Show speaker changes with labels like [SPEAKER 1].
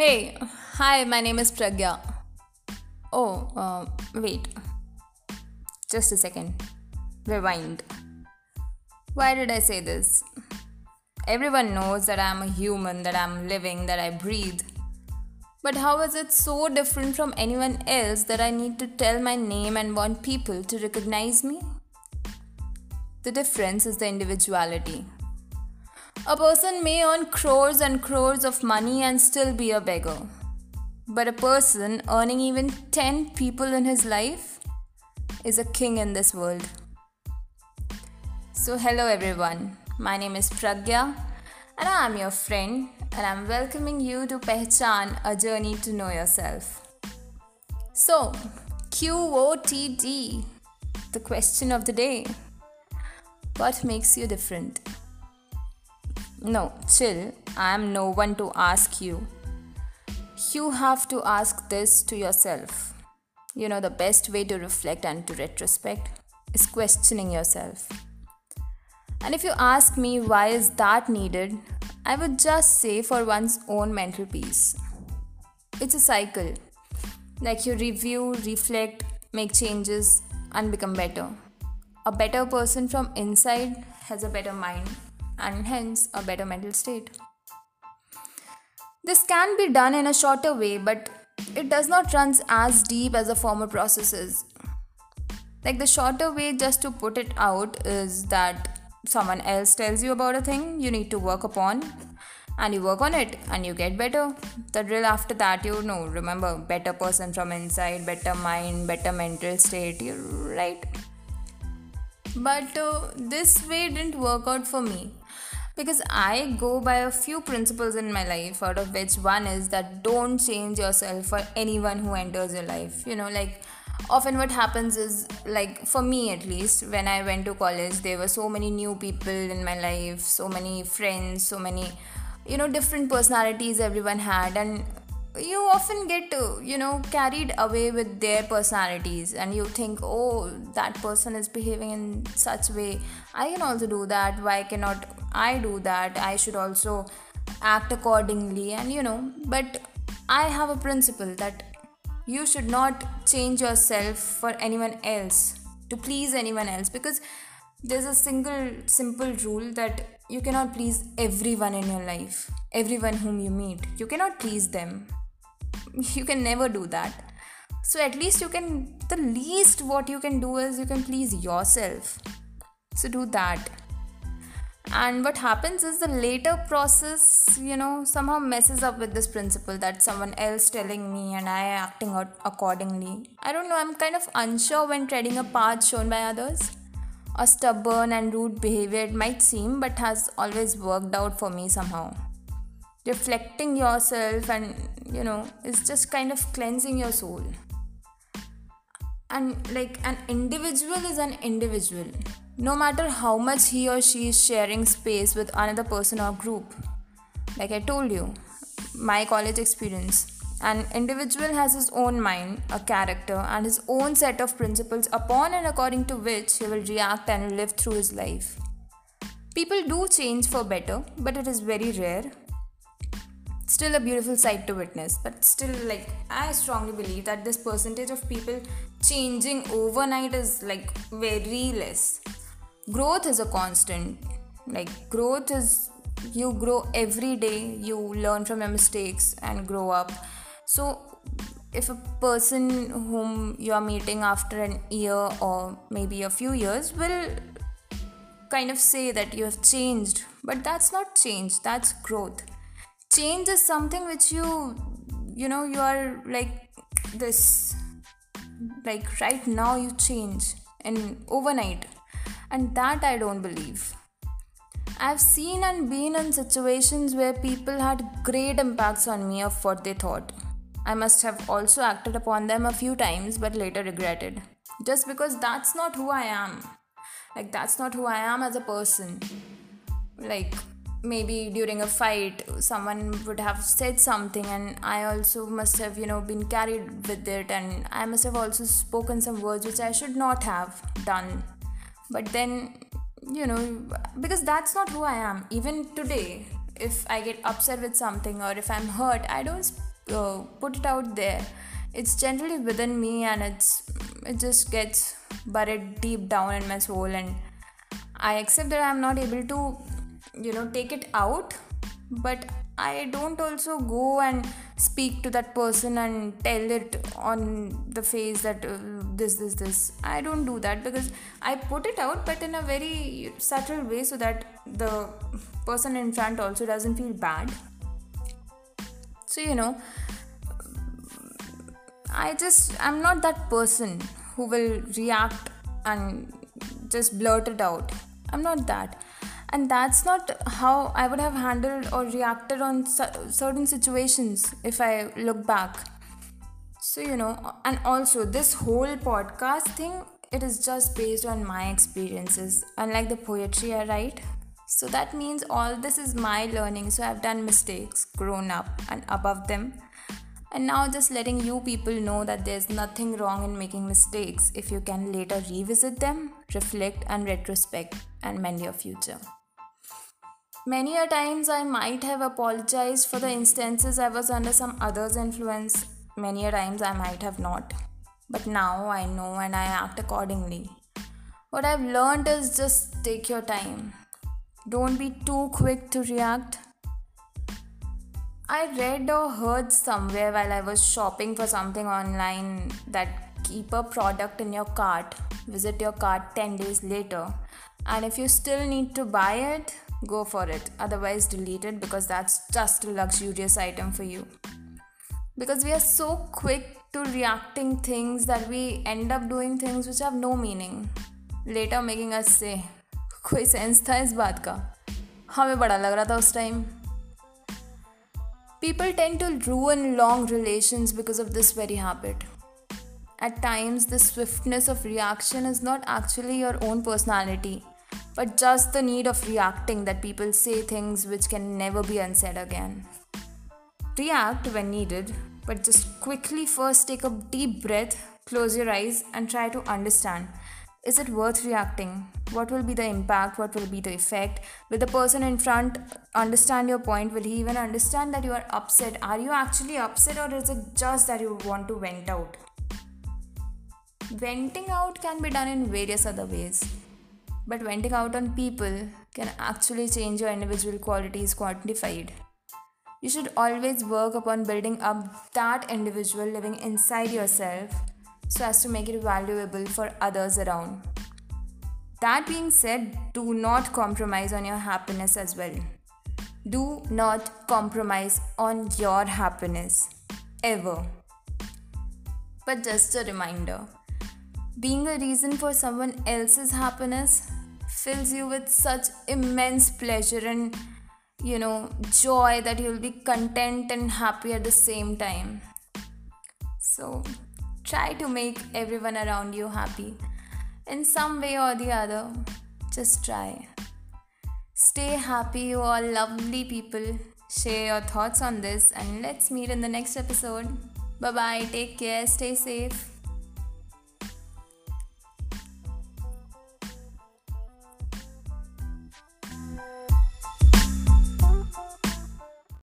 [SPEAKER 1] Hey, hi, my name is Pragya. Oh, uh, wait. Just a second. Rewind. Why did I say this? Everyone knows that I'm a human, that I'm living, that I breathe. But how is it so different from anyone else that I need to tell my name and want people to recognize me? The difference is the individuality. A person may earn crores and crores of money and still be a beggar. But a person earning even 10 people in his life is a king in this world. So, hello everyone. My name is Pragya and I am your friend and I'm welcoming you to Pehchan, a journey to know yourself. So, QOTD, the question of the day. What makes you different? No, chill. I am no one to ask you. You have to ask this to yourself. You know, the best way to reflect and to retrospect is questioning yourself. And if you ask me why is that needed, I would just say for one's own mental peace. It's a cycle. Like you review, reflect, make changes, and become better. A better person from inside has a better mind and hence a better mental state. This can be done in a shorter way, but it does not run as deep as the former processes. Like the shorter way, just to put it out, is that someone else tells you about a thing you need to work upon, and you work on it and you get better. The drill after that, you know, remember, better person from inside, better mind, better mental state, you're right. But uh, this way didn't work out for me because I go by a few principles in my life, out of which one is that don't change yourself for anyone who enters your life. You know, like often what happens is, like for me at least, when I went to college, there were so many new people in my life, so many friends, so many, you know, different personalities everyone had, and you often get uh, you know carried away with their personalities and you think oh that person is behaving in such way. I can also do that. Why cannot i do that? I should also act accordingly. And you know but i have a principle that you should not change yourself for anyone else to please anyone else because there's a single simple rule that you cannot please everyone in your life everyone whom you meet. You cannot please them you can never do that. So at least you can the least what you can do is you can please yourself. So do that. And what happens is the later process you know somehow messes up with this principle that someone else telling me and i acting out accordingly. I don't know i'm kind of unsure when treading a path shown by others. A stubborn and rude behavior it might seem but has always worked out for me somehow reflecting yourself and you know it's just kind of cleansing your soul. And like an individual is an individual no matter how much he or she is sharing space with another person or group. Like i told you my college experience an individual has his own mind a character and his own set of principles upon and according to which he will react and live through his life. People do change for better but it is very rare still a beautiful sight to witness but still like i strongly believe that this percentage of people changing overnight is like very less. Growth is a constant. Like growth is you grow every day you learn from your mistakes and grow up. So if a person whom you are meeting after an year or maybe a few years will kind of say that you have changed but that's not change that's growth change is something which you you know you are like this like right now you change in overnight. And that i don't believe. I've seen and been in situations where people had great impacts on me of what they thought. I must have also acted upon them a few times but later regretted. Just because that's not who i am. Like that's not who i am as a person. Like maybe during a fight someone would have said something and i also must have you know been carried with it and i must have also spoken some words which i should not have done. But then you know because that's not who i am. Even today if i get upset with something or if i'm hurt i don't uh, put it out there. It's generally within me and it's it just gets buried deep down in my soul and i accept that i'm not able to you know take it out but i don't also go and speak to that person and tell it on the face that uh, this this this i don't do that because i put it out but in a very subtle way so that the person in front also doesn't feel bad so you know I just, I'm not that person who will react and just blurt it out. I'm not that. And that's not how I would have handled or reacted on certain situations if I look back. So, you know, and also this whole podcast thing, it is just based on my experiences, unlike the poetry I write. So that means all this is my learning. So I've done mistakes, grown up, and above them and now, just letting you people know that there's nothing wrong in making mistakes if you can later revisit them, reflect, and retrospect and mend your future. Many a times I might have apologized for the instances I was under some other's influence. Many a times I might have not. But now I know and I act accordingly. What I've learned is just take your time. Don't be too quick to react I read or heard somewhere while I was shopping for something online that keep a product in your cart, visit your cart 10 days later, and if you still need to buy it, go for it. Otherwise, delete it because that's just a luxurious item for you. Because we are so quick to reacting things that we end up doing things which have no meaning. Later making us say, कोई sense था इस बात का हमें बड़ा लग रहा था उस time People tend to ruin long relations because of this very habit. At times, the swiftness of reaction is not actually your own personality, but just the need of reacting that people say things which can never be unsaid again. React when needed, but just quickly first take a deep breath, close your eyes, and try to understand is it worth reacting? What will be the impact? What will be the effect? Will the person in front understand your point? Will he even understand that you are upset? Are you actually upset, or is it just that you want to vent out? Venting out can be done in various other ways, but venting out on people can actually change your individual qualities quantified. You should always work upon building up that individual living inside yourself so as to make it valuable for others around. That being said, do not compromise on your happiness as well. Do not compromise on your happiness ever. But just a reminder being a reason for someone else's happiness fills you with such immense pleasure and you know joy that you'll be content and happy at the same time. So Try to make everyone around you happy in some way or the other. Just try. Stay happy, you all lovely people. Share your thoughts on this and let's meet in the next episode. Bye bye, take care, stay safe.